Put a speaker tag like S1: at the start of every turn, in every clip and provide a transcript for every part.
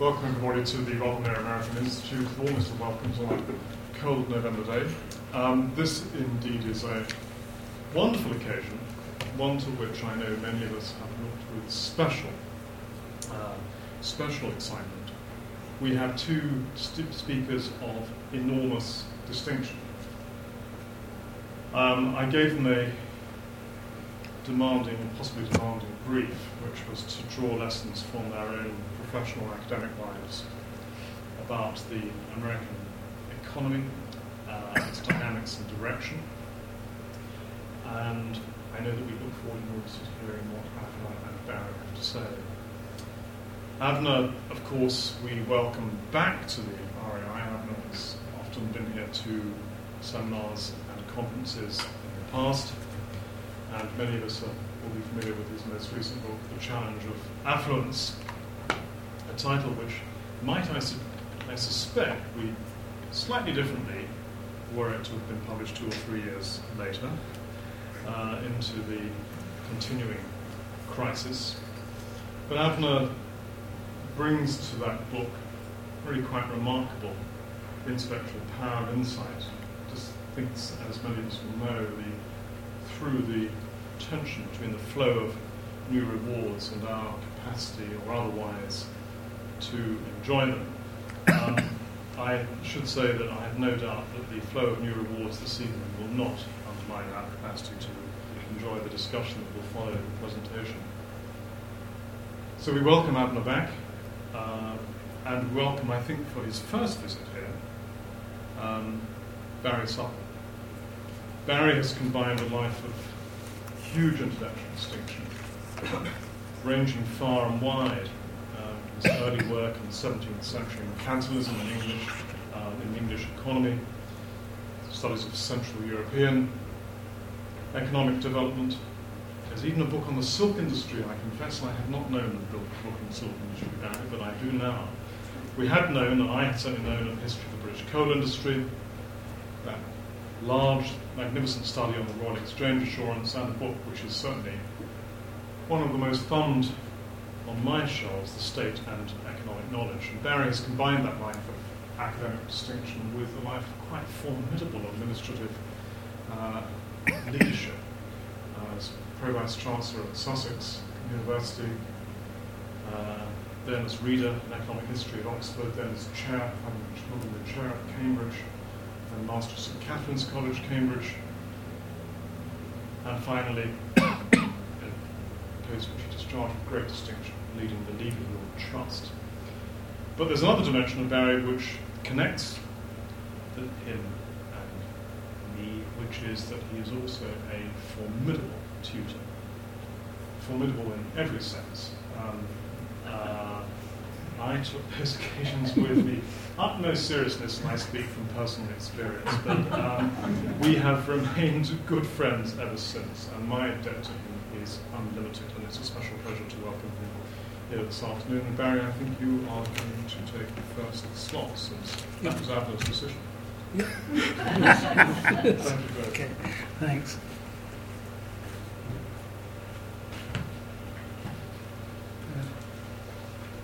S1: Welcome everybody to the Rothermere American Institute. Warmest of welcomes on a cold November day. Um, this indeed is a wonderful occasion, one to which I know many of us have looked with special, uh, special excitement. We have two st- speakers of enormous distinction. Um, I gave them a demanding and possibly demanding brief, which was to draw lessons from their own professional academic lives about the American economy, uh, its dynamics and direction. And I know that we look forward in order to hearing what Avner and Barry have to say. Avner, of course, we welcome back to the RAI. Avner has often been here to seminars and conferences in the past, and many of us are, will be familiar with his most recent book, The Challenge of Affluence, a title which might, I, su- I suspect, read slightly differently were it to have been published two or three years later uh, into the continuing crisis. But Avner brings to that book really quite remarkable intellectual power and insight. Just thinks, as many of us will know, the, through the tension between the flow of new rewards and our capacity or otherwise to enjoy them. Um, I should say that I have no doubt that the flow of new rewards this evening will not undermine our capacity to enjoy the discussion that will follow the presentation. So we welcome Avner back, uh, and welcome, I think, for his first visit here, um, Barry Supple. Barry has combined a life of huge intellectual distinction, ranging far and wide his early work in the 17th century mercantilism in English, uh, in English economy, studies of Central European economic development. There's even a book on the silk industry. I confess I had not known the book on the silk industry about it, but I do now. We had known, and I had certainly known, a history of the British coal industry, that large, magnificent study on the Royal Exchange Assurance, and a book which is certainly one of the most thumbed on my shelves the state and economic knowledge. And Barry has combined that life of academic distinction with a life of quite formidable administrative uh, leadership. Uh, as Pro-Vice Chancellor at Sussex University, uh, then as Reader in Economic History at Oxford, then as Chair, the Chair at Cambridge, and Master St Catharine's College, Cambridge, and finally, a post which he discharged with great distinction leading the Leverhulme Trust. But there's another dimension of Barry which connects him and me, which is that he is also a formidable tutor. Formidable in every sense. Um, uh, I took those occasions with the utmost seriousness, and I speak from personal experience. But um, we have remained good friends ever since, and my debt to him is unlimited, and it's a special pleasure to welcome him here this afternoon. And Barry, I think you are going to take the first slot since that was Avner's decision. Thank you very
S2: okay, thanks.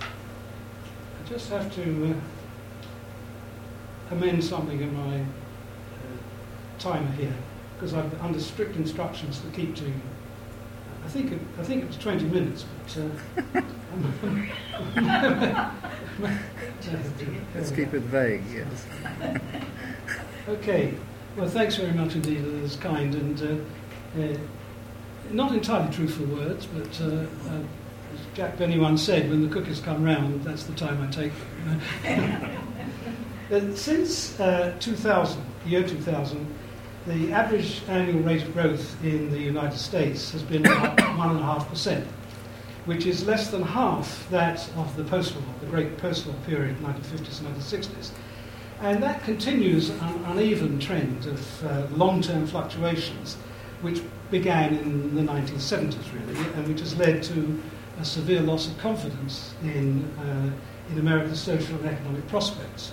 S2: I just have to uh, amend something in my uh, timer here because I'm under strict instructions to keep to I think it, I think it was 20 minutes, but. Uh,
S3: Let's keep it vague, yes.
S2: okay. Well, thanks very much indeed. That was kind and uh, uh, not entirely truthful words, but uh, uh, as Jack Benny once said, when the cookies come round, that's the time I take Uh, since uh, 2000, year 2000, the average annual rate of growth in the United States has been about 1.5%, which is less than half that of the post-war, the great post-war period, 1950s and 1960s. And that continues an uneven trend of uh, long-term fluctuations, which began in the 1970s, really, and which has led to a severe loss of confidence in, uh, in America's social and economic prospects.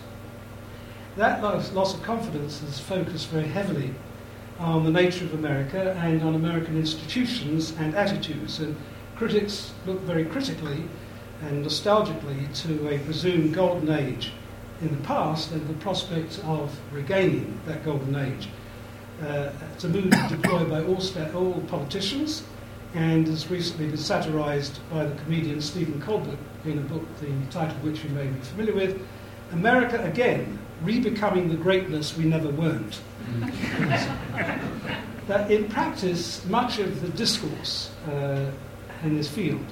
S2: That loss, loss of confidence has focused very heavily on the nature of America and on American institutions and attitudes. And critics look very critically and nostalgically to a presumed golden age in the past and the prospect of regaining that golden age. Uh, it's a mood deployed by all, sta- all politicians and has recently been satirized by the comedian Stephen Colbert in a book, the title of which you may be familiar with America Again Rebecoming the Greatness We Never Weren't. that in practice, much of the discourse uh, in this field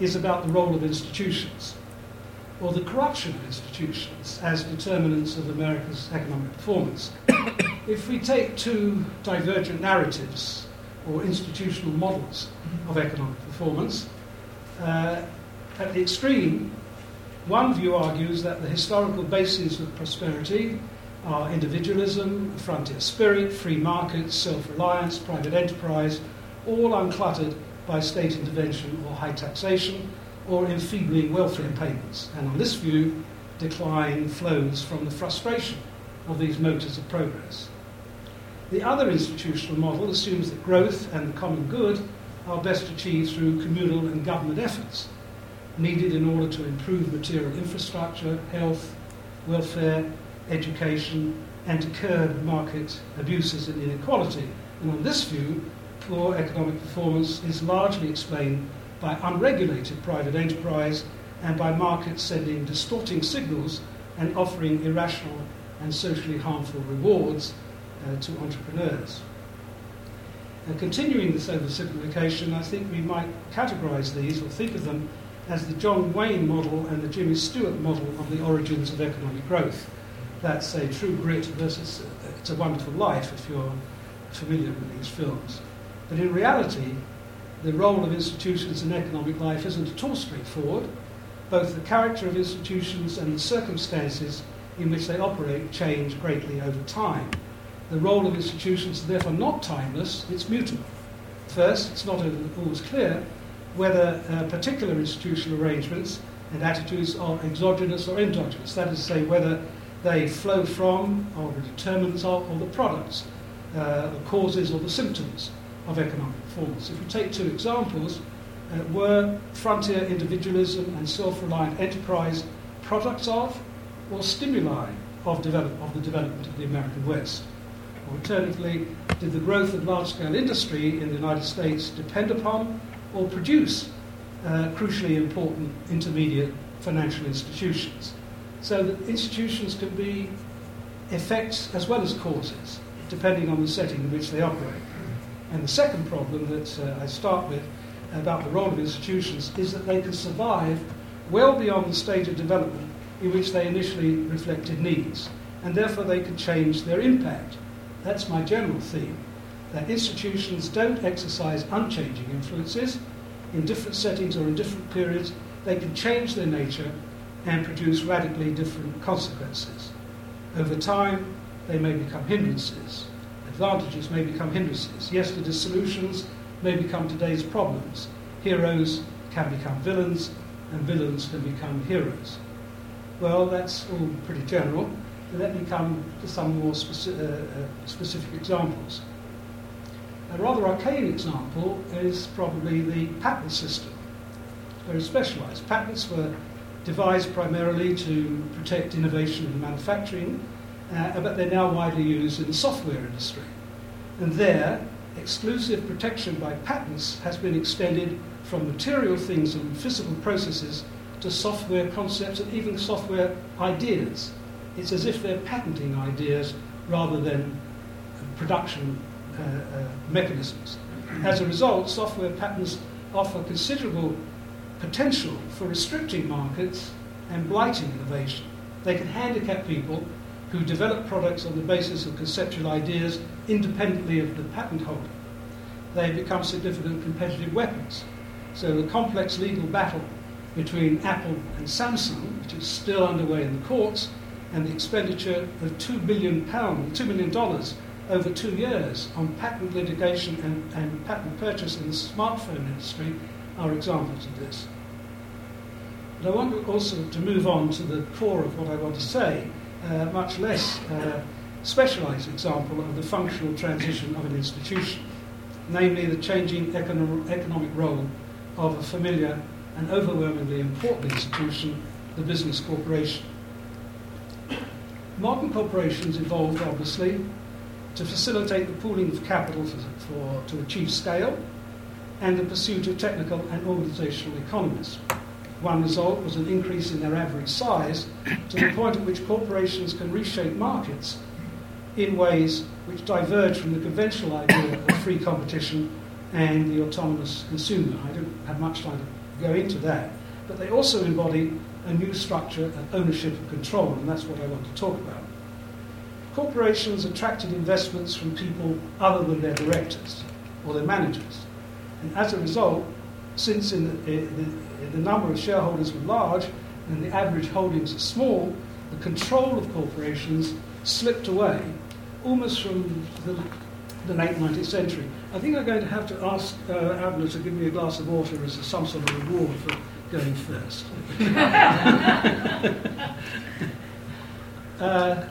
S2: is about the role of institutions or the corruption of institutions as determinants of America's economic performance. if we take two divergent narratives or institutional models of economic performance, uh, at the extreme, one view argues that the historical bases of prosperity are individualism, frontier spirit, free markets, self reliance, private enterprise, all uncluttered by state intervention or high taxation or enfeebling welfare payments. And on this view, decline flows from the frustration of these motors of progress. The other institutional model assumes that growth and the common good are best achieved through communal and government efforts needed in order to improve material infrastructure, health, welfare, education, and to curb market abuses and inequality. And on this view, poor economic performance is largely explained by unregulated private enterprise and by markets sending distorting signals and offering irrational and socially harmful rewards uh, to entrepreneurs. And continuing this oversimplification, I think we might categorize these or think of them as the John Wayne model and the Jimmy Stewart model of the origins of economic growth. That's a true grit versus It's a Wonderful Life, if you're familiar with these films. But in reality, the role of institutions in economic life isn't at all straightforward. Both the character of institutions and the circumstances in which they operate change greatly over time. The role of institutions is therefore not timeless, it's mutable. First, it's not always clear whether uh, particular institutional arrangements and attitudes are exogenous or endogenous. That is to say, whether they flow from, or the determinants of, or the products, uh, the causes or the symptoms of economic performance. If we take two examples, uh, were frontier individualism and self-reliant enterprise products of or stimuli of, develop, of the development of the American West? Alternatively, did the growth of large-scale industry in the United States depend upon or produce uh, crucially important intermediate financial institutions? So that institutions can be effects as well as causes, depending on the setting in which they operate. And the second problem that uh, I start with about the role of institutions is that they can survive well beyond the stage of development in which they initially reflected needs, and therefore they can change their impact. That's my general theme that institutions don't exercise unchanging influences in different settings or in different periods, they can change their nature and produce radically different consequences. Over time, they may become hindrances. Advantages may become hindrances. Yesterday's solutions may become today's problems. Heroes can become villains, and villains can become heroes. Well, that's all pretty general. Let me come to some more speci- uh, uh, specific examples. A rather arcane example is probably the patent system. Very specialized. Patents were devised primarily to protect innovation in manufacturing, uh, but they're now widely used in the software industry. And there, exclusive protection by patents has been extended from material things and physical processes to software concepts and even software ideas. It's as if they're patenting ideas rather than production Uh, uh, mechanisms. As a result, software patents offer considerable potential for restricting markets and blighting innovation. They can handicap people who develop products on the basis of conceptual ideas independently of the patent holder. They become significant competitive weapons. So the complex legal battle between Apple and Samsung, which is still underway in the courts, and the expenditure of two billion pounds, two million dollars over two years on patent litigation and, and patent purchase in the smartphone industry are examples of this. But I want also to move on to the core of what I want to say, uh, much less uh, specialized example of the functional transition of an institution, namely the changing economic role of a familiar and overwhelmingly important institution, the business corporation. Modern corporations evolved, obviously, to facilitate the pooling of capital for, for, to achieve scale and the pursuit of technical and organizational economies. One result was an increase in their average size to the point at which corporations can reshape markets in ways which diverge from the conventional idea of free competition and the autonomous consumer. I don't have much time to go into that. But they also embody a new structure of ownership and control, and that's what I want to talk about. Corporations attracted investments from people other than their directors or their managers. And as a result, since in the, the, the number of shareholders were large and the average holdings are small, the control of corporations slipped away almost from the, the late 19th century. I think I'm going to have to ask uh, Avner to give me a glass of water as some sort of reward for going first. uh,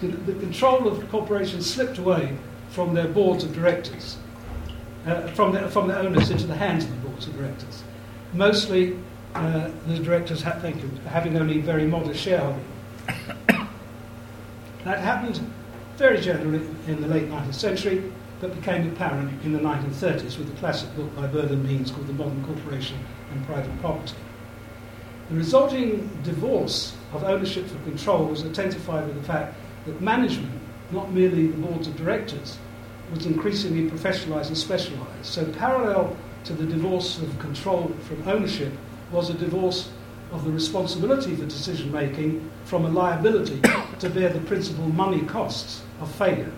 S2: the, the, control of corporations slipped away from their boards of directors, uh, from, the, from their owners into the hands of the boards of directors. Mostly uh, the directors ha- having only very modest shareholding. that happened very generally in the late 19th century, but became apparent in the 1930s with a classic book by Berle and Means called The Modern Corporation and Private Property. The resulting divorce of ownership for control was intensified with the fact that management, not merely the boards of directors, was increasingly professionalised and specialised. So, parallel to the divorce of control from ownership was a divorce of the responsibility for decision making from a liability to bear the principal money costs of failure.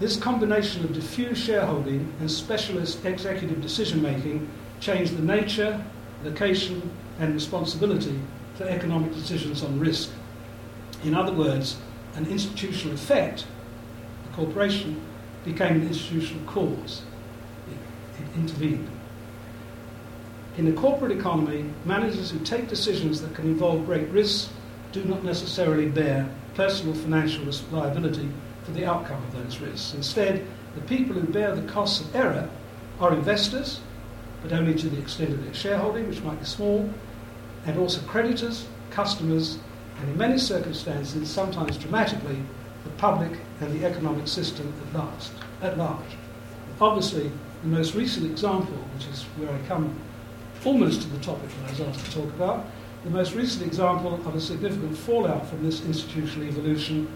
S2: This combination of diffuse shareholding and specialist executive decision making changed the nature, location, and responsibility for economic decisions on risk. In other words, an institutional effect, the corporation, became an institutional cause. It, it intervened. In the corporate economy, managers who take decisions that can involve great risks do not necessarily bear personal financial liability for the outcome of those risks. Instead, the people who bear the costs of error are investors, but only to the extent of their shareholding, which might be small, and also creditors, customers, and in many circumstances, sometimes dramatically, the public and the economic system at, last, at large. Obviously, the most recent example, which is where I come almost to the topic that I was asked to talk about, the most recent example of a significant fallout from this institutional evolution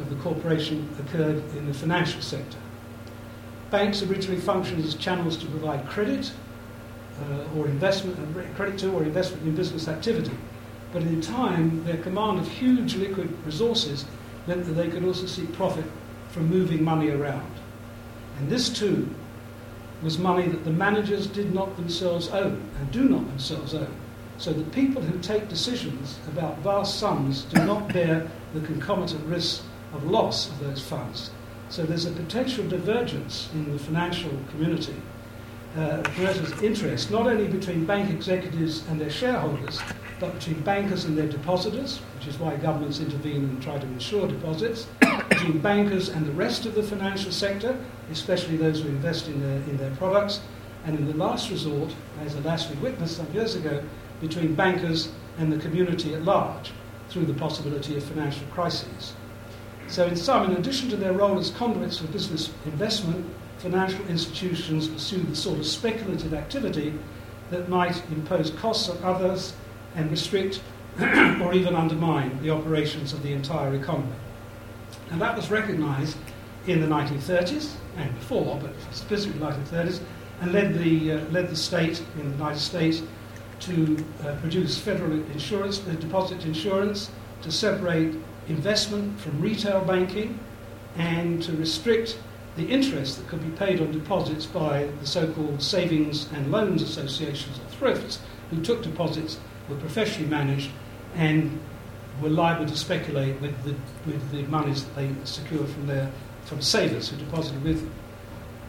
S2: of the corporation occurred in the financial sector. Banks originally functioned as channels to provide credit uh, or investment, credit to or investment in business activity. But in time, their command of huge liquid resources meant that they could also seek profit from moving money around. And this too was money that the managers did not themselves own and do not themselves own. So the people who take decisions about vast sums do not bear the concomitant risks of loss of those funds. So there's a potential divergence in the financial community, uh, interest, not only between bank executives and their shareholders, but between bankers and their depositors, which is why governments intervene and try to insure deposits, between bankers and the rest of the financial sector, especially those who invest in their, in their products, and in the last resort, as alas we witnessed some years ago, between bankers and the community at large through the possibility of financial crises. So, in sum, in addition to their role as conduits for business investment, financial institutions pursue the sort of speculative activity that might impose costs on others and restrict or even undermine the operations of the entire economy. And that was recognized in the 1930s and before, but specifically the 1930s, and led the, uh, led the state in the United States to uh, produce federal insurance, uh, deposit insurance, to separate investment from retail banking, and to restrict the interest that could be paid on deposits by the so called savings and loans associations or thrifts who took deposits were professionally managed and were liable to speculate with the, with the monies that they secured from their from savers who deposited with them.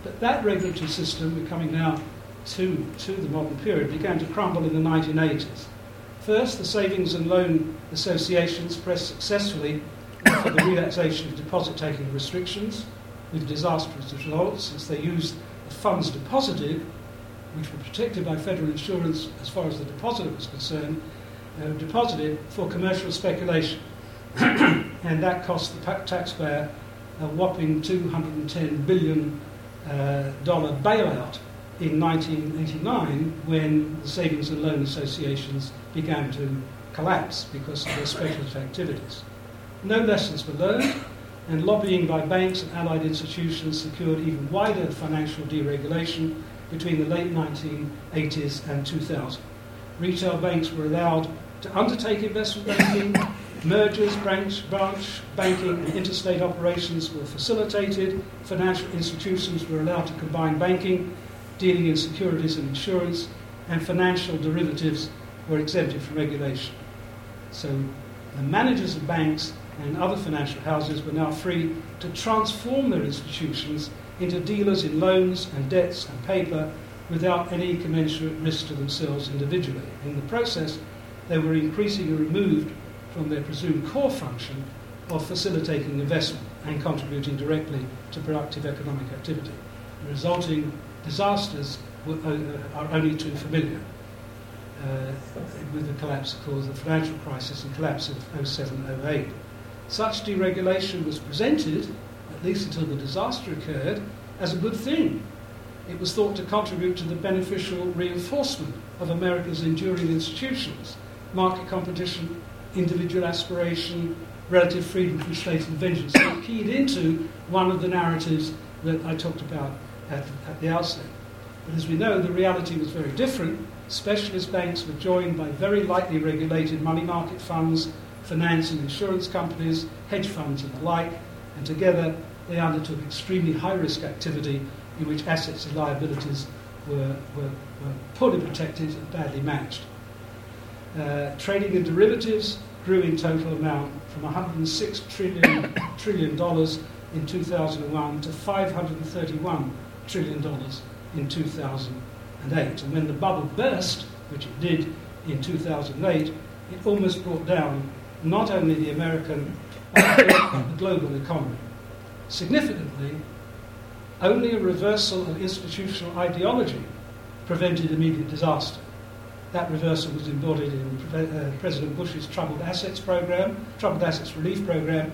S2: But that regulatory system, we're coming now to, to the modern period, began to crumble in the 1980s. First, the savings and loan associations pressed successfully for the relaxation of deposit taking restrictions with disastrous results since they used the funds deposited which were protected by federal insurance as far as the depositor was concerned, uh, deposited for commercial speculation. and that cost the taxpayer a whopping $210 billion uh, bailout in 1989 when the savings and loan associations began to collapse because of their speculative activities. No lessons were learned, and lobbying by banks and allied institutions secured even wider financial deregulation between the late 1980s and 2000. Retail banks were allowed to undertake investment banking, mergers, branch, branch banking, and interstate operations were facilitated, financial institutions were allowed to combine banking, dealing in securities and insurance, and financial derivatives were exempted from regulation. So the managers of banks and other financial houses were now free to transform their institutions into dealers in loans and debts and paper without any commensurate risk to themselves individually. In the process, they were increasingly removed from their presumed core function of facilitating investment and contributing directly to productive economic activity. The resulting disasters uh, are only too familiar uh, with the collapse, of course, the financial crisis and collapse of 07 08. Such deregulation was presented, at least until the disaster occurred, as a good thing. It was thought to contribute to the beneficial reinforcement of America's enduring institutions, market competition, individual aspiration, relative freedom from state intervention. So it keyed into one of the narratives that I talked about at, at the outset. But as we know, the reality was very different specialist banks were joined by very lightly regulated money market funds, finance and insurance companies, hedge funds, and the like, and together they undertook extremely high risk activity in which assets and liabilities were, were, were poorly protected and badly managed. Uh, trading in derivatives grew in total amount from 106 trillion, trillion dollars in 2001 to 531 trillion dollars in 2008. And when the bubble burst, which it did in 2008, it almost brought down not only the American global economy. Significantly, only a reversal of institutional ideology prevented immediate disaster. That reversal was embodied in uh, President Bush's Troubled Assets Program, Troubled Assets Relief Program,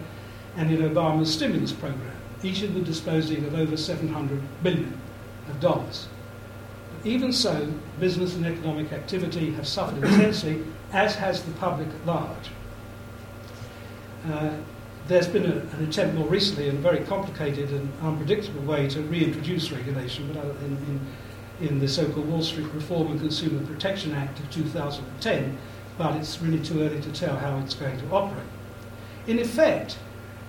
S2: and in Obama's stimulus program, each of them disposing of over 700 billion of dollars. But Even so, business and economic activity have suffered intensely, as has the public at large. Uh, there's been a, an attempt more recently in a very complicated and unpredictable way to reintroduce regulation but in, in, in the so called Wall Street Reform and Consumer Protection Act of 2010, but it's really too early to tell how it's going to operate. In effect,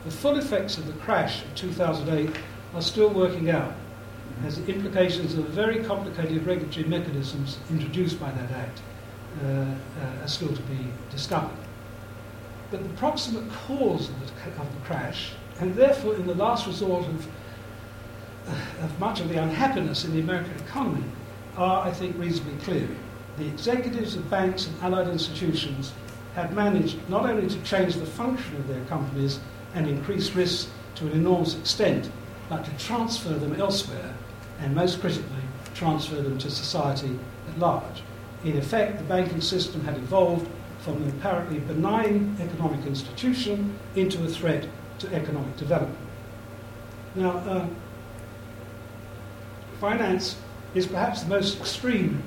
S2: the full effects of the crash of 2008 are still working out as the implications of very complicated regulatory mechanisms introduced by that Act uh, uh, are still to be discovered. But the proximate cause of the, of the crash, and therefore in the last resort of, of much of the unhappiness in the American economy, are, I think, reasonably clear. The executives of banks and allied institutions have managed not only to change the function of their companies and increase risks to an enormous extent, but to transfer them elsewhere and most critically, transfer them to society at large. In effect, the banking system had evolved from an apparently benign economic institution into a threat to economic development. Now, uh, finance is perhaps the most extreme,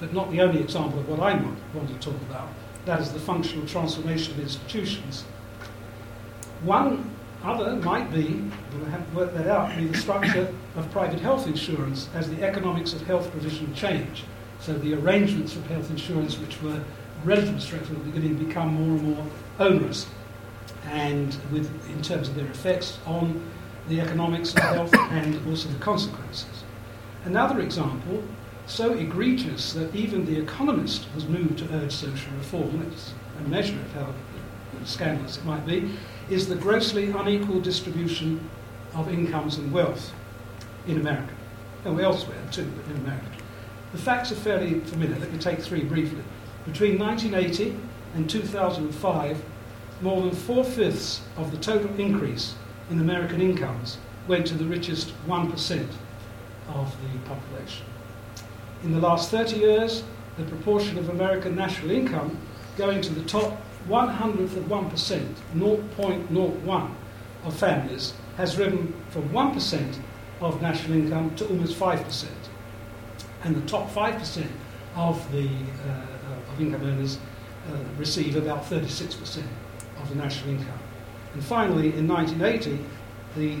S2: but not the only example of what I want to talk about. That is the functional transformation of institutions. One other might be, we'll have to work that out, be the structure of private health insurance as the economics of health provision change. So the arrangements of health insurance, which were relatively straightforward at the to become more and more onerous, and with in terms of their effects on the economics of health and also the consequences. Another example, so egregious that even the economist was moved to urge social reform, it's a measure of how scandalous it might be, is the grossly unequal distribution of incomes and wealth in America. And elsewhere too, but in America. The facts are fairly familiar. Let me take three briefly. Between 1980 and 2005, more than four fifths of the total increase in American incomes went to the richest 1% of the population. In the last 30 years, the proportion of American national income going to the top one hundredth of 1%, 0.01 of families, has risen from 1% of national income to almost 5%. And the top 5% of the uh, of income earners uh, receive about 36% of the national income. And finally, in 1980, the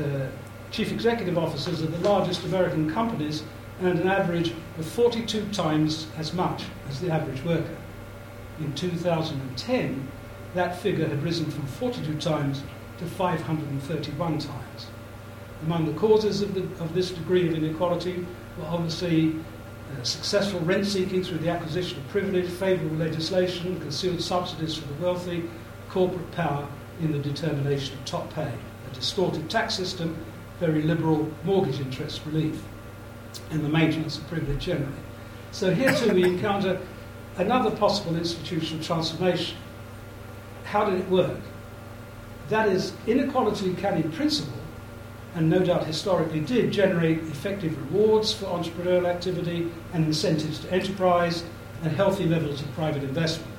S2: uh, chief executive officers of the largest American companies earned an average of 42 times as much as the average worker. In 2010, that figure had risen from 42 times to 531 times. Among the causes of, the, of this degree of inequality were obviously Uh, successful rent seeking through the acquisition of privilege, favourable legislation, concealed subsidies for the wealthy, corporate power in the determination of top pay, a distorted tax system, very liberal mortgage interest relief, and the maintenance of privilege generally. So here too we encounter another possible institutional transformation. How did it work? That is, inequality can in principle, and no doubt historically did, generate effective rewards for entrepreneurial activity and incentives to enterprise and healthy levels of private investment.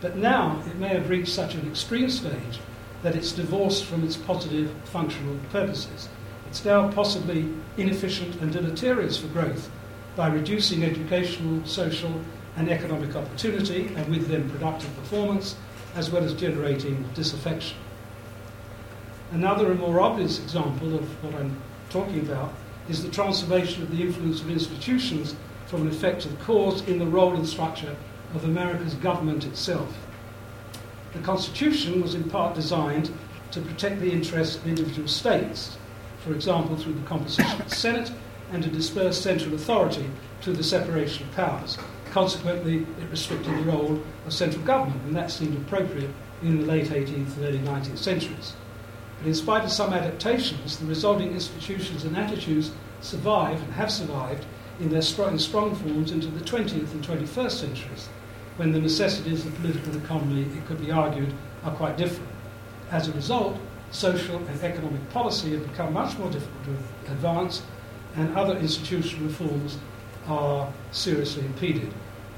S2: But now it may have reached such an extreme stage that it's divorced from its positive functional purposes. It's now possibly inefficient and deleterious for growth by reducing educational, social, and economic opportunity, and with them productive performance, as well as generating disaffection. Another and more obvious example of what I'm talking about is the transformation of the influence of institutions from an effective cause in the role and structure of America's government itself. The Constitution was in part designed to protect the interests of individual states, for example, through the composition of the Senate, and to disperse central authority to the separation of powers. Consequently, it restricted the role of central government, and that seemed appropriate in the late 18th and early 19th centuries. But in spite of some adaptations, the resulting institutions and attitudes survive and have survived in their strong, strong forms into the 20th and 21st centuries, when the necessities of political economy, it could be argued, are quite different. As a result, social and economic policy have become much more difficult to advance, and other institutional reforms are seriously impeded.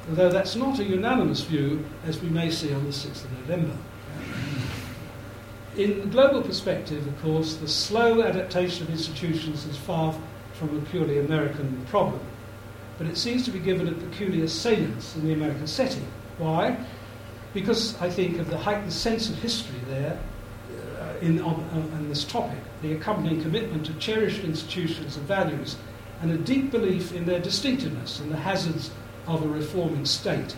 S2: Although that's not a unanimous view, as we may see on the 6th of November. In the global perspective, of course, the slow adaptation of institutions is far from a purely American problem, but it seems to be given a peculiar salience in the American setting. Why? Because I think of the heightened sense of history there uh, in, on, on this topic, the accompanying commitment to cherished institutions and values, and a deep belief in their distinctiveness and the hazards of a reforming state.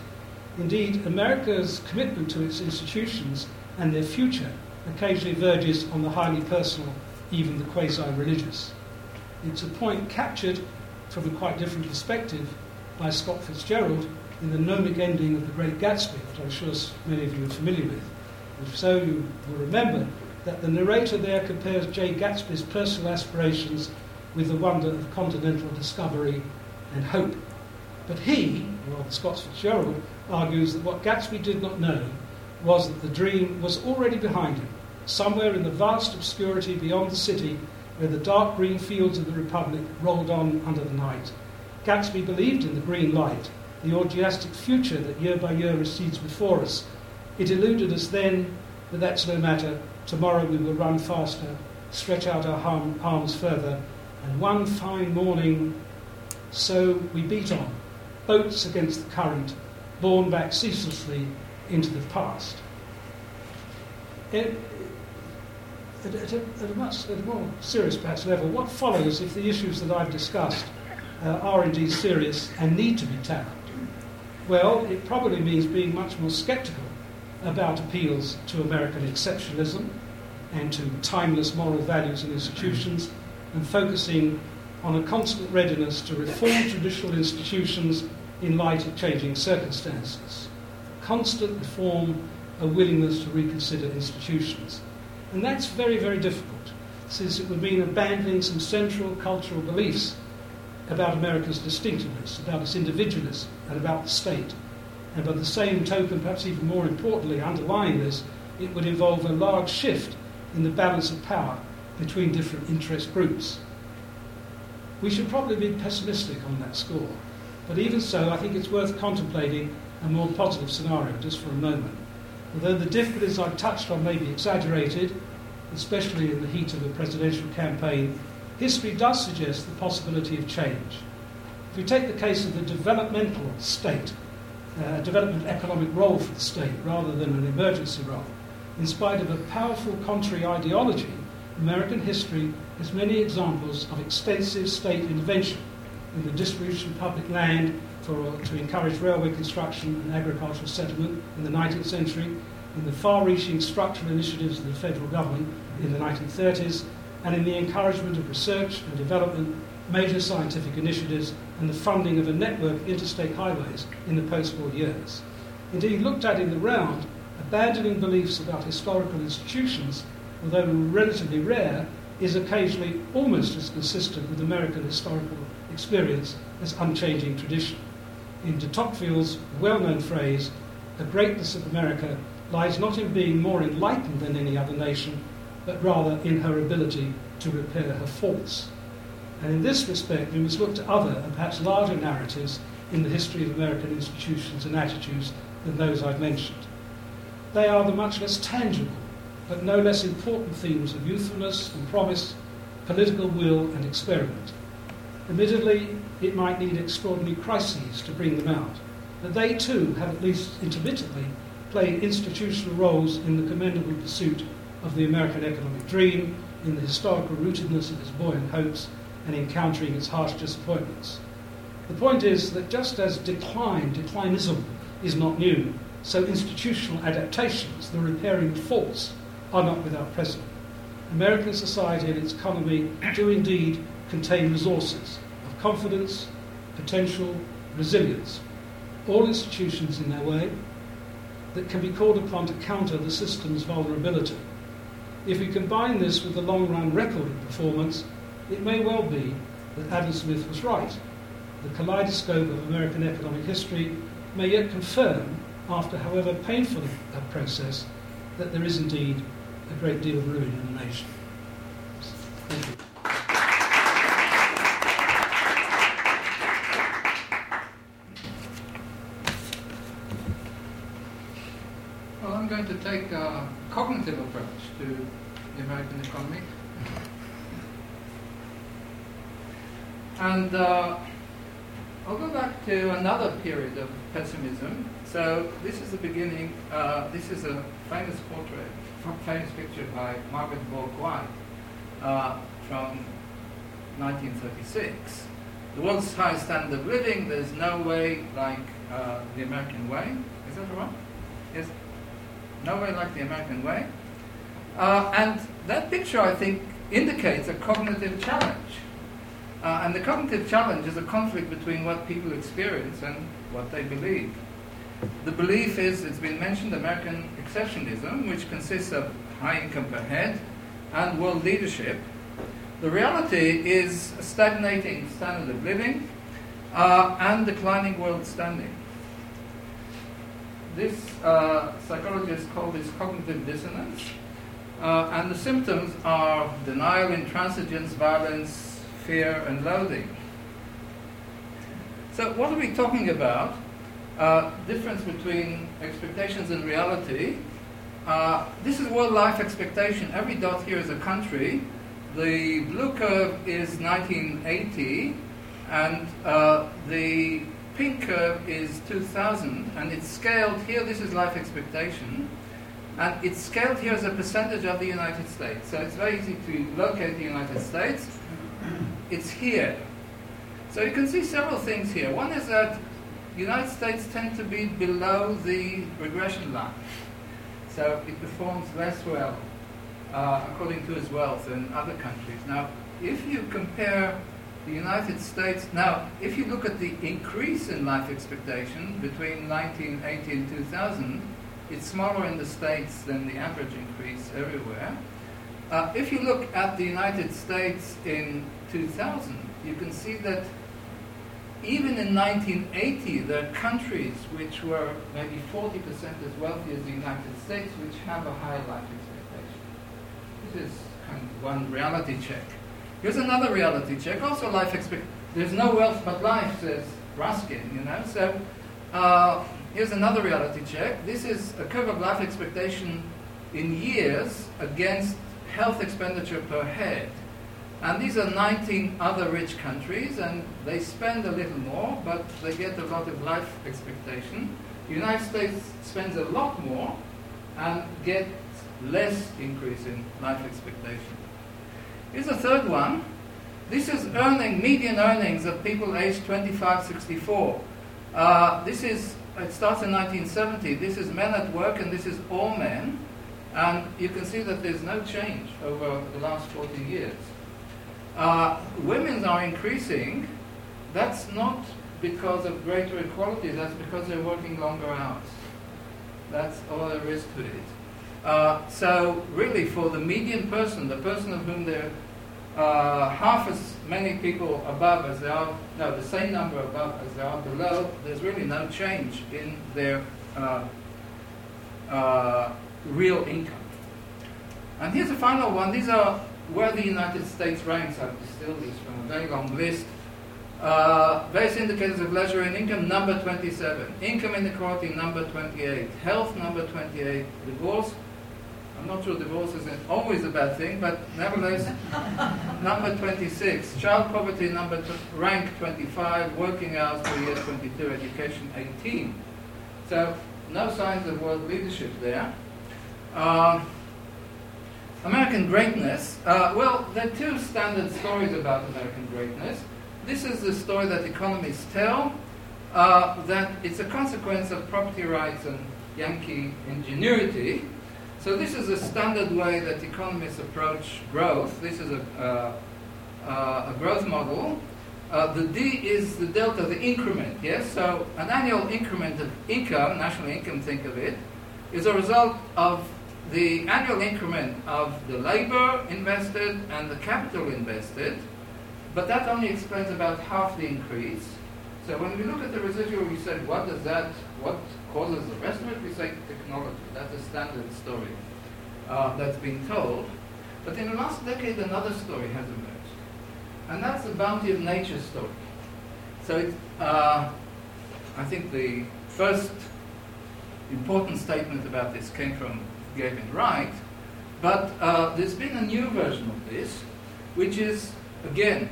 S2: Indeed, America's commitment to its institutions and their future occasionally verges on the highly personal, even the quasi religious. It's a point captured from a quite different perspective by Scott Fitzgerald in the gnomic ending of The Great Gatsby, which I'm sure many of you are familiar with. If so, you will remember that the narrator there compares Jay Gatsby's personal aspirations with the wonder of continental discovery and hope. But he, or Scott Fitzgerald, argues that what Gatsby did not know was that the dream was already behind him, somewhere in the vast obscurity beyond the city where the dark green fields of the Republic rolled on under the night. Gatsby believed in the green light, the orgiastic future that year by year recedes before us. It eluded us then, but that's no matter. Tomorrow we will run faster, stretch out our arms further, and one fine morning, so we beat on, boats against the current, borne back ceaselessly into the past. It, at, at, a, at, a, much at a more serious, perhaps, level, what follows if the issues that I've discussed uh, are indeed serious and need to be tackled? Well, it probably means being much more sceptical about appeals to American exceptionalism and to timeless moral values and institutions, and focusing on a constant readiness to reform traditional institutions in light of changing circumstances constant reform, a willingness to reconsider institutions. And that's very, very difficult, since it would mean abandoning some central cultural beliefs about America's distinctiveness, about its individualism, and about the state. And by the same token, perhaps even more importantly, underlying this, it would involve a large shift in the balance of power between different interest groups. We should probably be pessimistic on that score. But even so, I think it's worth contemplating a more positive scenario just for a moment. Although the difficulties I've touched on may be exaggerated, especially in the heat of a presidential campaign, history does suggest the possibility of change. If we take the case of the developmental state, uh, a development economic role for the state rather than an emergency role, in spite of a powerful contrary ideology, American history has many examples of extensive state intervention in the distribution of public land for, to encourage railway construction and agricultural settlement in the 19th century, in the far reaching structural initiatives of the federal government in the 1930s, and in the encouragement of research and development, major scientific initiatives, and the funding of a network of interstate highways in the post war years. Indeed, looked at in the round, abandoning beliefs about historical institutions, although relatively rare, is occasionally almost as consistent with American historical experience as unchanging tradition. In de Tocqueville's well known phrase, the greatness of America lies not in being more enlightened than any other nation, but rather in her ability to repair her faults. And in this respect, we must look to other and perhaps larger narratives in the history of American institutions and attitudes than those I've mentioned. They are the much less tangible, but no less important themes of youthfulness and promise, political will and experiment. Admittedly, it might need extraordinary crises to bring them out, but they too have, at least intermittently, played institutional roles in the commendable pursuit of the American economic dream, in the historical rootedness of its buoyant hopes, and encountering its harsh disappointments. The point is that just as decline, declinism, is not new, so institutional adaptations, the repairing of faults, are not without precedent. American society and its economy do indeed contain resources confidence, potential, resilience, all institutions in their way that can be called upon to counter the system's vulnerability. If we combine this with the long run record of performance, it may well be that Adam Smith was right. The kaleidoscope of American economic history may yet confirm, after however painful a process, that there is indeed a great deal of ruin in the nation. Thank you.
S4: Well, I'm going to take a cognitive approach to the American economy. And uh, I'll go back to another period of pessimism. So this is the beginning. Uh, this is a famous portrait, famous picture by Margaret Bourke-White uh, from 1936. The world's highest standard of living. There's no way like uh, the American way. Is that right? Yes. No way like the American way. Uh, and that picture, I think, indicates a cognitive challenge. Uh, and the cognitive challenge is a conflict between what people experience and what they believe. The belief is, it's been mentioned, American exceptionalism, which consists of high income per head and world leadership. The reality is a stagnating standard of living uh, and declining world standing. This uh, psychologists call this cognitive dissonance, uh, and the symptoms are denial, intransigence, violence, fear, and loathing. So, what are we talking about? Uh, difference between expectations and reality. Uh, this is world life expectation. Every dot here is a country. The blue curve is 1980, and uh, the pink curve is 2000, and it's scaled here. This is life expectation, and it's scaled here as a percentage of the United States. So it's very easy to locate the United States it's here. So you can see several things here. One is that United States tend to be below the regression line. So it performs less well uh, according to its wealth than other countries. Now, if you compare the United States, now, if you look at the increase in life expectation between 1980 and 2000, it's smaller in the States than the average increase everywhere. Uh, if you look at the United States in 2000, you can see that even in 1980, there are countries which were maybe 40% as wealthy as the United States, which have a higher life expectation. This is kind of one reality check. Here's another reality check. Also, life expect. There's no wealth but life, says Ruskin, you know. So uh, here's another reality check. This is a curve of life expectation in years against health expenditure per head. And these are 19 other rich countries, and they spend a little more, but they get a lot of life expectation. The United States spends a lot more and gets less increase in life expectation. Here's a third one. This is earning, median earnings of people aged 25, 64. Uh, this is, it starts in 1970. This is men at work, and this is all men. And you can see that there's no change over the last 40 years. Uh, women are increasing. That's not because of greater equality, that's because they're working longer hours. That's all there is to it. Uh, so, really, for the median person, the person of whom there are uh, half as many people above as there are, no, the same number above as there are below, there's really no change in their uh, uh real income. And here's the final one. These are where the United States ranks. I've distilled these from a very long list. Uh, various indicators of leisure and income, number 27. Income inequality, number 28. Health, number 28. Divorce, I'm not sure divorce is always a bad thing, but nevertheless, number 26. Child poverty, number rank 25. Working hours per year, 22. Education, 18. So, no signs of world leadership there. Uh, American greatness. Uh, well, there are two standard stories about American greatness. This is the story that economists tell uh, that it's a consequence of property rights and Yankee ingenuity. So, this is a standard way that economists approach growth. This is a, uh, uh a growth model. Uh, the D is the delta, the increment, yes? So, an annual increment of income, national income, think of it, is a result of the annual increment of the labor invested and the capital invested, but that only explains about half the increase. So when we look at the residual, we said, what does that, what causes the rest of it? We say technology. That's a standard story uh, that's been told. But in the last decade, another story has emerged. And that's the bounty of nature story. So uh, I think the first important statement about this came from Gavin Wright. But uh, there's been a new version of this, which is, again,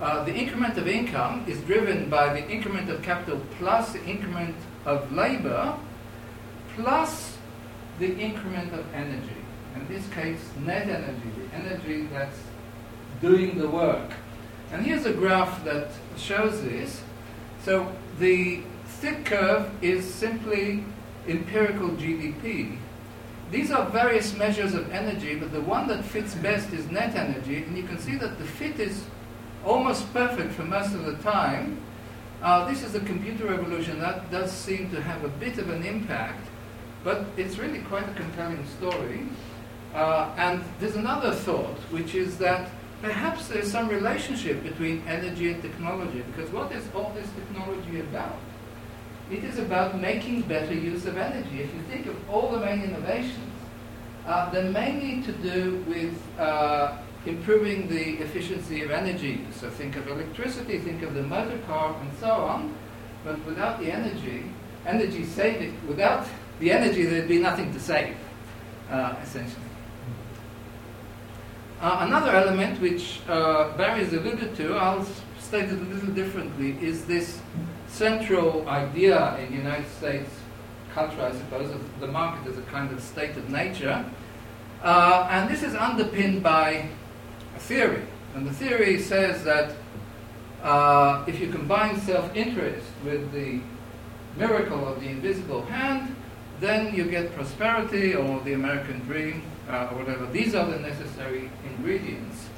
S4: uh, the increment of income is driven by the increment of capital plus the increment of labor plus the increment of energy. In this case, net energy, the energy that's doing the work. And here's a graph that shows this. So the thick curve is simply empirical GDP. These are various measures of energy, but the one that fits best is net energy, and you can see that the fit is almost perfect for most of the time. Uh, this is a computer revolution that does seem to have a bit of an impact, but it's really quite a compelling story. Uh, and there's another thought, which is that perhaps there's some relationship between energy and technology, because what is all this technology about? It is about making better use of energy. If you think of all the main innovations, uh, they're mainly to do with uh, improving the efficiency of energy. So think of electricity, think of the motor car, and so on. But without the energy, energy saving, without the energy, there'd be nothing to save, uh, essentially. Uh, another element which uh, Barry has alluded to, I'll state it a little differently, is this central idea in the United States culture, I suppose, of the market as a kind of state of nature. Uh, and this is underpinned by a theory. And the theory says that uh, if you combine self interest with the miracle of the invisible hand, then you get prosperity or the American dream uh, or whatever. These are the necessary ingredients.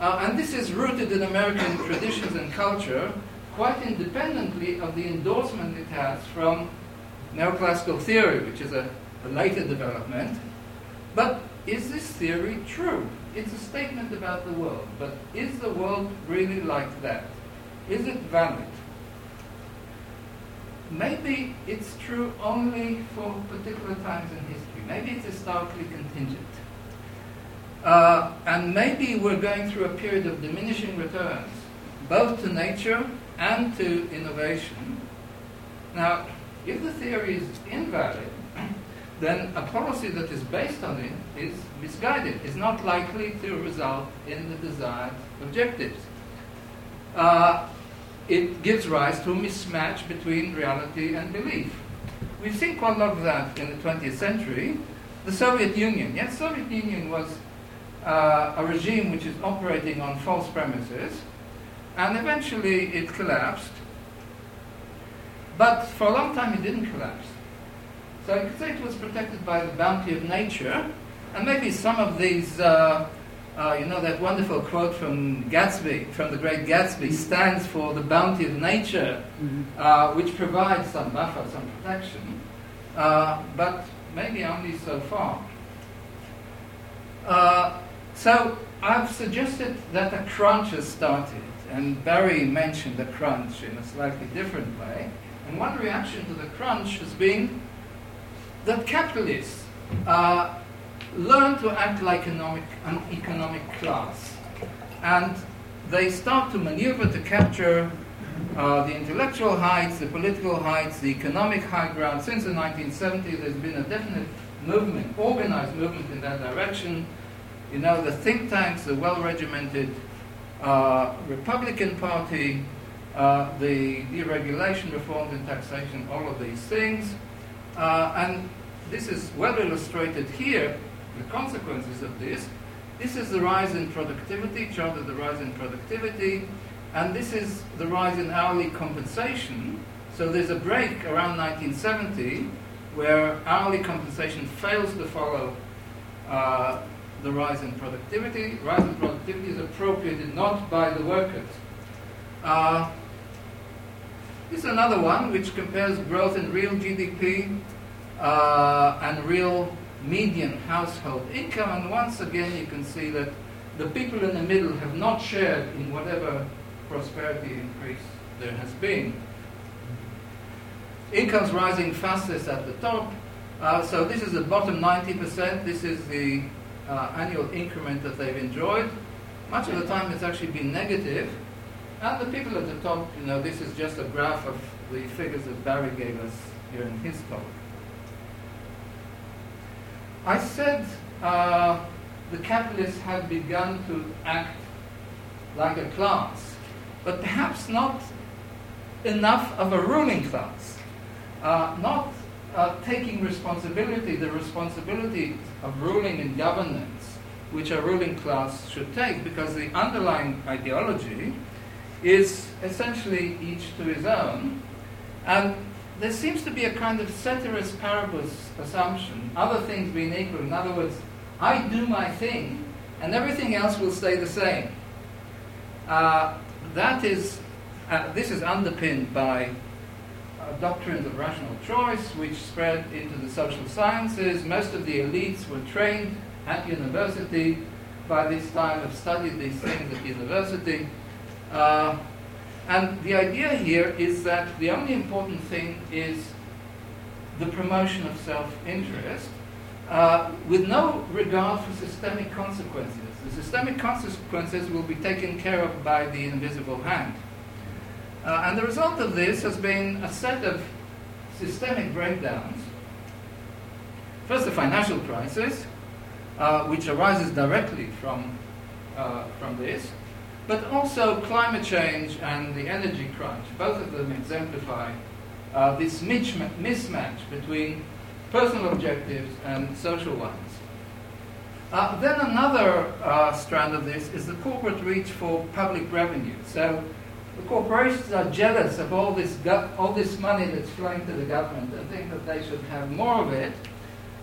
S4: Uh, and this is rooted in American traditions and culture, quite independently of the endorsement it has from neoclassical theory, which is a, a later development. But is this theory true? It's a statement about the world, but is the world really like that? Is it valid? Maybe it's true only for particular times in history. Maybe it's historically contingent. Uh, and maybe we're going through a period of diminishing returns, both to nature and to innovation. Now, if the theory is invalid, then a policy that is based on it is misguided, is not likely to result in the desired objectives. Uh, it gives rise to a mismatch between reality and belief. We've seen quite a lot of that in the 20th century. The Soviet Union, yes, Soviet Union was uh, a regime which is operating on false premises, and eventually it collapsed. But for a long time it didn't collapse. So I could say it was protected by the bounty of nature, and maybe some of these, uh, uh, you know, that wonderful quote from Gatsby, from the great Gatsby, stands for the bounty of nature, uh, which provides some buffer, some protection, uh, but maybe only so far. Uh, so I've suggested that a crunch has started, and Barry mentioned the crunch in a slightly different way. And one reaction to the crunch has been that capitalists uh, learn to act like economic, an economic class. And they start to maneuver to capture uh, the intellectual heights, the political heights, the economic high ground. Since the 1970s, there's been a definite movement, organized movement in that direction. You know, the think tanks, the well regimented uh, Republican Party, uh, the deregulation, reforms in taxation, all of these things. Uh, and this is well illustrated here, the consequences of this. This is the rise in productivity, charted the rise in productivity, and this is the rise in hourly compensation. So there's a break around 1970 where hourly compensation fails to follow uh, the rise in productivity. Rise in productivity is appropriated not by the workers. Uh, this is another one which compares growth in real GDP uh, and real median household income. And once again, you can see that the people in the middle have not shared in whatever prosperity increase there has been. Incomes rising fastest at the top. Uh, so this is the bottom 90%. This is the uh, annual increment that they've enjoyed. Much of the time it's actually been negative. And the people at the top, you know, this is just a graph of the figures that Barry gave us here in his talk. I said uh, the capitalists have begun to act like a class, but perhaps not enough of a ruling class, uh, not uh, taking responsibility, the responsibility of ruling and governance, which a ruling class should take, because the underlying ideology is essentially each to his own, and there seems to be a kind of ceteris paribus assumption, other things being equal. In other words, I do my thing, and everything else will stay the same. Uh, that is, uh, this is underpinned by uh, doctrines of rational choice, which spread into the social sciences. Most of the elites were trained at university. By this time, have studied these things at university. Uh, and the idea here is that the only important thing is the promotion of self-interest uh, with no regard for systemic consequences. The systemic consequences will be taken care of by the invisible hand. Uh, and the result of this has been a set of systemic breakdowns. First, the financial crisis, uh, which arises directly from, uh, from this but also climate change and the energy crunch. Both of them exemplify uh, this mismatch between personal objectives and social ones. Uh, then another uh, strand of this is the corporate reach for public revenue. So the corporations are jealous of all this, go- all this money that's flowing to the government and think that they should have more of it.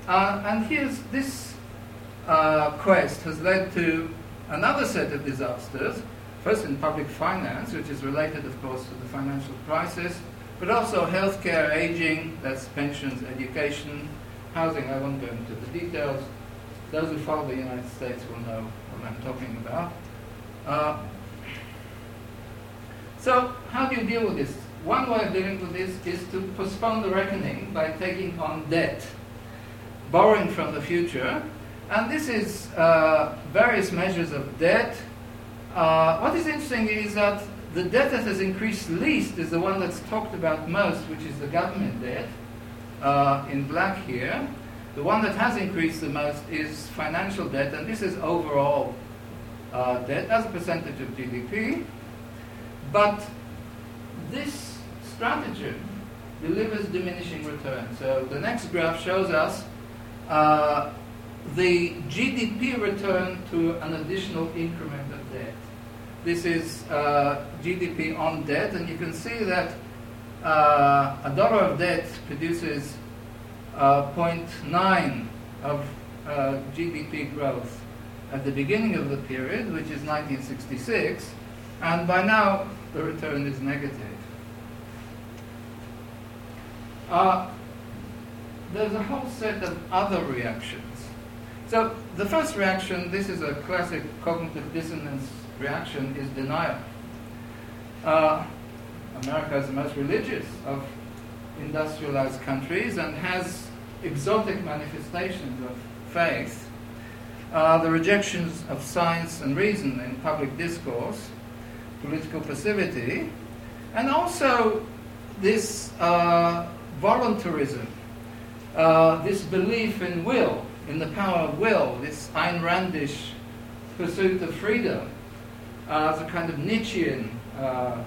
S4: Uh, and here's this uh, quest has led to another set of disasters first in public finance, which is related, of course, to the financial crisis, but also healthcare, aging, that's pensions, education, housing. I won't go into the details. Those who follow the United States will know what I'm talking about. Uh, so, how do you deal with this? One way of dealing with this is to postpone the reckoning by taking on debt, borrowing from the future. And this is uh, various measures of debt, uh, what is interesting is that the debt that has increased least is the one that's talked about most, which is the government debt, uh, in black here. The one that has increased the most is financial debt, and this is overall uh, debt as a percentage of GDP. But this strategy delivers diminishing returns. So the next graph shows us uh, the GDP return to an additional increment of debt. This is uh, GDP on debt, and you can see that uh, a dollar of debt produces uh, 0.9 of uh, GDP growth at the beginning of the period, which is 1966, and by now the return is negative. Uh, there's a whole set of other reactions. So the first reaction, this is a classic cognitive dissonance reaction, is denial. Uh, America is the most religious of industrialized countries and has exotic manifestations of faith. Uh, the rejections of science and reason in public discourse, political passivity, and also this uh, voluntarism, uh, this belief in will, in the power of will, this Ayn Randish pursuit of freedom, uh, as a kind of Nietzschean uh,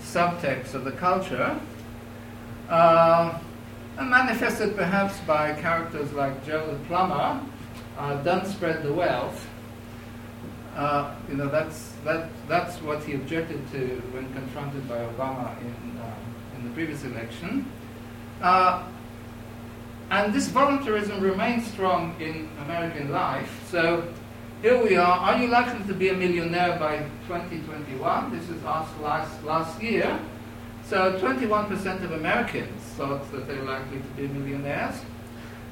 S4: subtext of the culture, uh, and manifested perhaps by characters like Joe the plumber, uh, don't spread the wealth. You know, that's, that, that's what he objected to when confronted by Obama in, uh, in the previous election. Uh, and this voluntarism remains strong in American life. So here we are. Are you likely to be a millionaire by 2021? This is asked last, last year. So 21% of Americans thought that they're likely to be millionaires,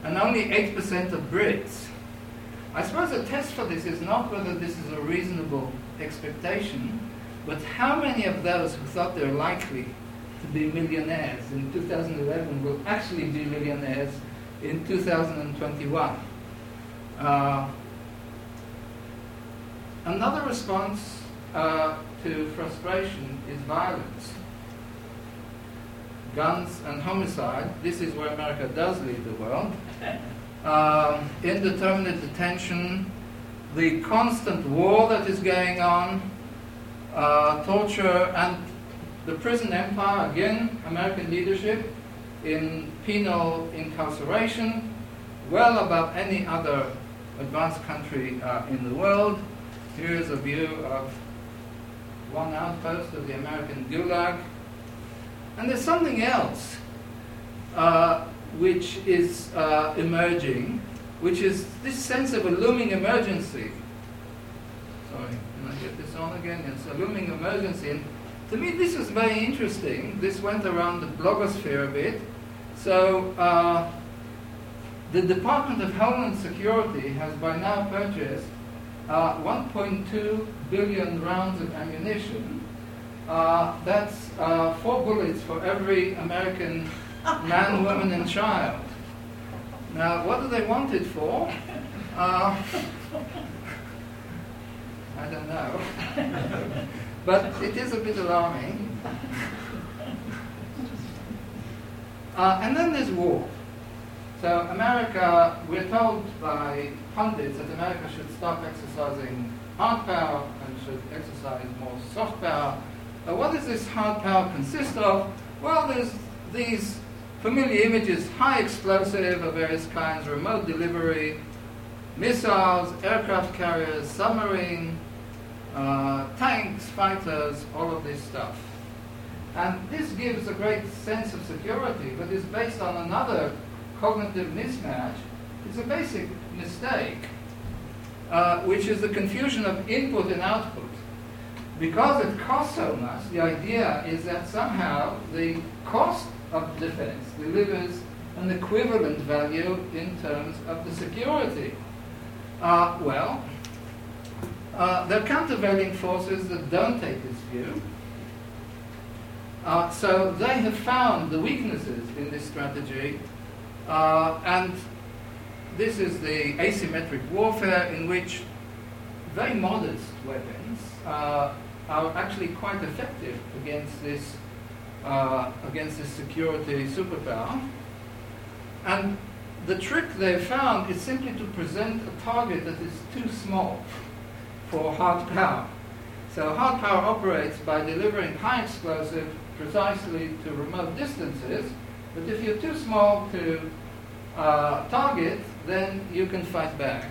S4: and only 8% of Brits. I suppose the test for this is not whether this is a reasonable expectation, but how many of those who thought they were likely to be millionaires in 2011 will actually be millionaires in 2021. Uh, another response uh, to frustration is violence. Guns and homicide, this is where America does lead the world. Uh, indeterminate detention, the constant war that is going on, uh, torture, and the prison empire, again, American leadership in penal incarceration, well above any other advanced country uh, in the world. Here's a view of one outpost of the American Gulag. And there's something else uh, which is uh, emerging, which is this sense of a looming emergency. Sorry, can I get this on again? It's a looming emergency. And to me, this is very interesting. This went around the blogosphere a bit. So, uh, the Department of Homeland Security has by now purchased uh, 1.2 billion rounds of ammunition. Uh, that's uh, four bullets for every American man, woman, and child. Now, what do they want it for? Uh, I don't know. but it is a bit alarming. Uh, and then there's war. So America, we're told by pundits that America should stop exercising hard power and should exercise more soft power. Uh, what does this hard power consist of? Well, there's these familiar images, high explosive of various kinds, remote delivery, missiles, aircraft carriers, submarine, uh, tanks, fighters, all of this stuff. And this gives a great sense of security, but is based on another cognitive mismatch. It's a basic mistake, uh, which is the confusion of input and output. Because it costs so much, the idea is that somehow the cost of defense delivers an equivalent value in terms of the security. Uh, well, uh, there are countervailing forces that don't take this view. Uh, so they have found the weaknesses in this strategy, uh, and this is the asymmetric warfare in which very modest weapons uh, are actually quite effective against this uh, against this security superpower. And the trick they found is simply to present a target that is too small for hard power. So hard power operates by delivering high explosive precisely to remote distances, but if you're too small to uh, target, then you can fight back.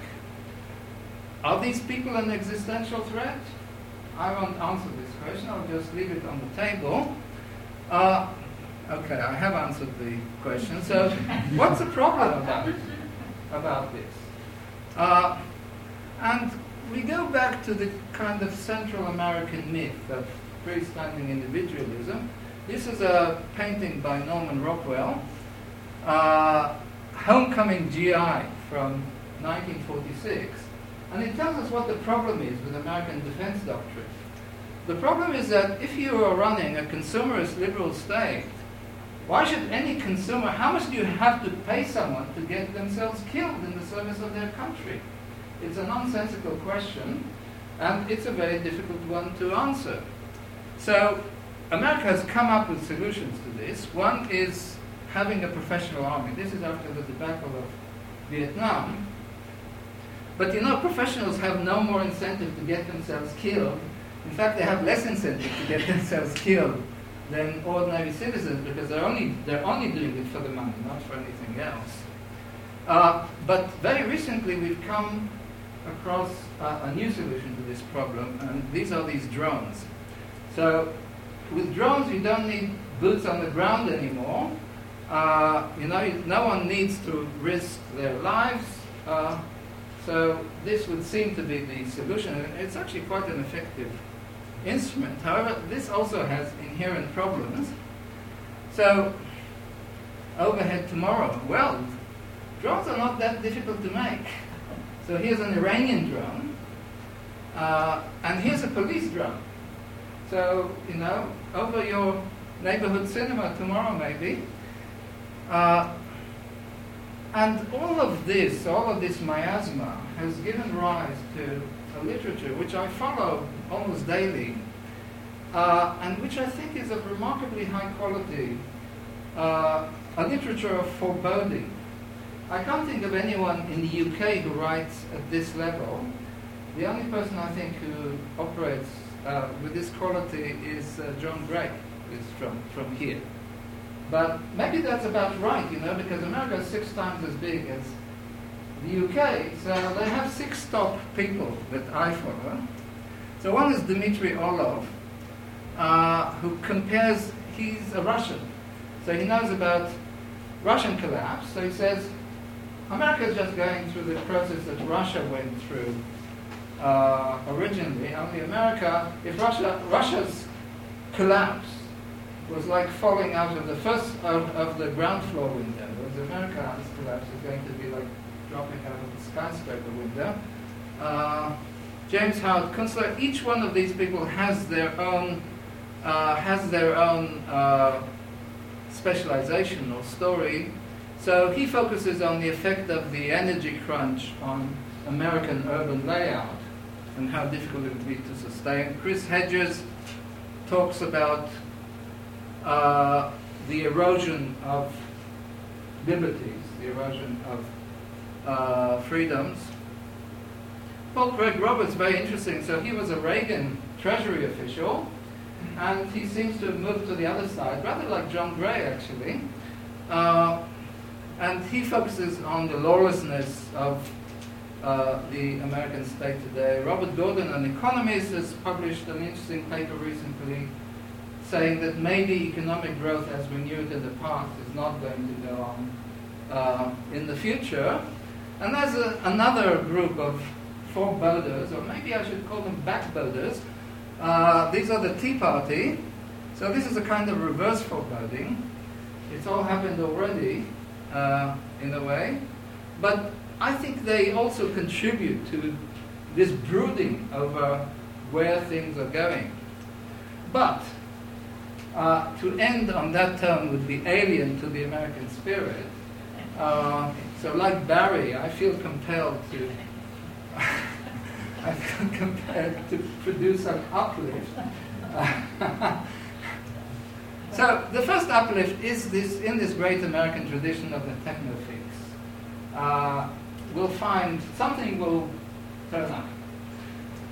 S4: Are these people an existential threat? I won't answer this question, I'll just leave it on the table. Uh, okay, I have answered the question. So, what's the problem about, about this? Uh, and we go back to the kind of Central American myth of freestanding individualism. This is a painting by Norman Rockwell, uh, Homecoming GI from 1946, and it tells us what the problem is with American defense doctrine. The problem is that if you are running a consumerist liberal state, why should any consumer, how much do you have to pay someone to get themselves killed in the service of their country? It's a nonsensical question, and it's a very difficult one to answer. So, America has come up with solutions to this. One is having a professional army. This is after the debacle of Vietnam. But you know, professionals have no more incentive to get themselves killed in fact, they have less incentive to get themselves killed than ordinary citizens because they're only, they're only doing it for the money, not for anything else. Uh, but very recently, we've come across a new solution to this problem, and these are these drones. So, with drones, you don't need boots on the ground anymore. Uh, you know, no one needs to risk their lives. Uh, so, this would seem to be the solution, and it's actually quite an effective instrument. However, this also has inherent problems. So, overhead tomorrow. Well, drones are not that difficult to make. So here's an Iranian drone, uh, and here's a police drone. So, you know, over your neighborhood cinema tomorrow, maybe. Uh, and all of this, all of this miasma, has given rise to literature which I follow almost daily, uh, and which I think is of remarkably high quality, uh, a literature of foreboding. I can't think of anyone in the UK who writes at this level. The only person I think who operates uh, with this quality is uh, John Gray, is from, from here. But maybe that's about right, you know, because America is six times as big as the UK. So they have six top people that I follow. So one is Dmitry Orlov, uh, who compares, he's a Russian. So he knows about Russian collapse. So he says, America is just going through the process that Russia went through uh, originally. Only America, if Russia, Russia's collapse was like falling out of the first of, of the ground floor window, whereas America's collapse is going to be like skyscraper window. Uh, James Howard Kunstler, each one of these people has their own uh, has their own uh, specialization or story. So he focuses on the effect of the energy crunch on American urban layout and how difficult it would be to sustain. Chris Hedges talks about uh, the erosion of liberties, the erosion of uh, freedoms. Paul Craig Roberts, very interesting. So he was a Reagan Treasury official, and he seems to have moved to the other side, rather like John Gray, actually. Uh, and he focuses on the lawlessness of uh, the American state today. Robert Gordon, an economist, has published an interesting paper recently saying that maybe economic growth as we knew it in the past is not going to go on uh, in the future. And there's a, another group of foreboders, or maybe I should call them backboders. Uh, these are the Tea Party. So this is a kind of reverse foreboding. It's all happened already, uh, in a way. But I think they also contribute to this brooding over where things are going. But uh, to end on that tone would be alien to the American spirit. Uh, so, like Barry, I feel compelled to compared to produce an uplift. so the first uplift is this in this great American tradition of the technofix. Uh, we'll find something will turn up.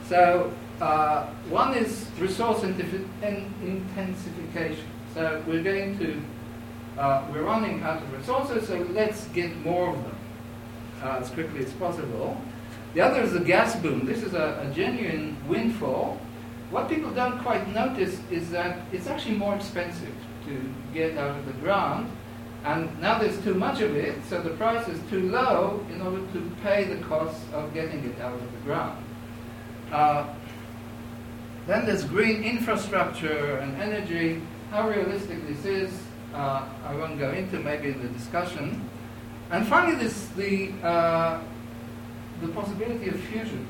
S4: So uh, one is resource intensification. So we're going to uh, we're running out of resources, so let's get more of them uh, as quickly as possible. The other is the gas boom. This is a, a, genuine windfall. What people don't quite notice is that it's actually more expensive to get out of the ground. And now there's too much of it, so the price is too low in order to pay the cost of getting it out of the ground. Uh, then there's green infrastructure and energy. How realistic this is, uh, I won't go into maybe in the discussion. And finally, this the uh, the possibility of fusion.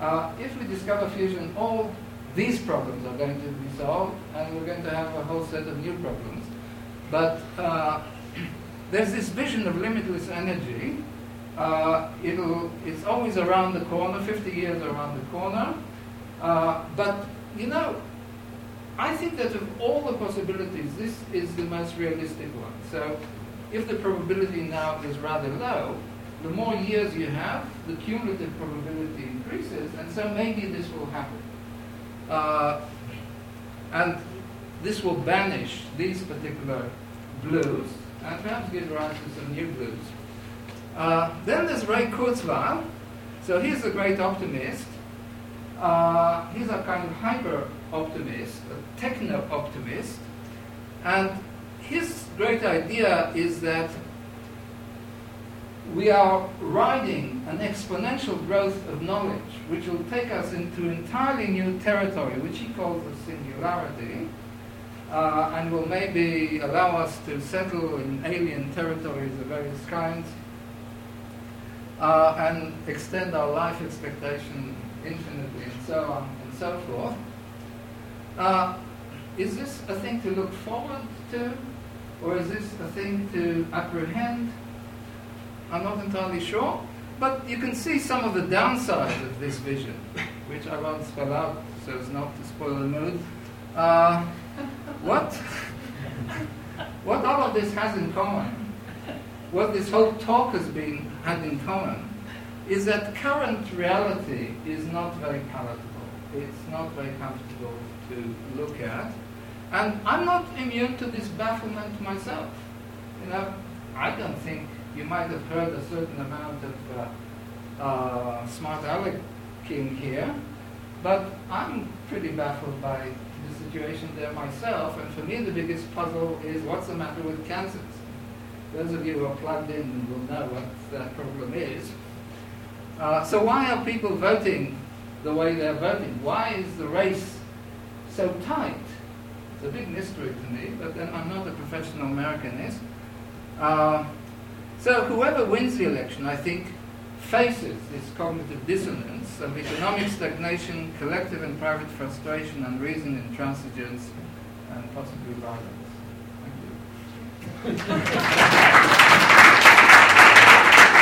S4: Uh, if we discover fusion, all these problems are going to be solved, and we're going to have a whole set of new problems. But uh, there's this vision of limitless energy. Uh, it'll, it's always around the corner, 50 years around the corner. Uh, but, you know, I think that of all the possibilities, this is the most realistic one. So if the probability now is rather low, the more years you have, the cumulative probability increases, and so maybe this will happen. Uh, and this will banish these particular blues and perhaps give rise to some new blues. Uh, then there's Ray Kurzweil. So he's a great optimist. Uh, he's a kind of hyper optimist, a techno optimist. And his great idea is that we are riding an exponential growth of knowledge, which will take us into entirely new territory, which he calls the singularity, uh, and will maybe allow us to settle in alien territories of various kinds, uh, and extend our life expectation infinitely, and so on and so forth. Uh, is this a thing to look forward to, or is this a thing to apprehend? I'm not entirely sure, but you can see some of the downsides of this vision, which I won't spell out so as not to spoil the mood. Uh, what, what all of this has in common, what this whole talk has been had in common, is that current reality is not very palatable. It's not very comfortable to look at. And I'm not immune to this bafflement myself. You know, I don't think you might have heard a certain amount of uh, uh, smart alecking here, but I'm pretty baffled by the situation there myself, and for me the biggest puzzle is what's the matter with Kansas? Those of you who are plugged in will know what that problem is. Uh, so why are people voting the way they're voting? Why is the race so tight? It's a big mystery to me, but then I'm not a professional Americanist. Uh, so whoever wins the election, I think, faces this cognitive dissonance of economic stagnation, collective and private frustration, unreason, intransigence, and possibly violence. Thank you.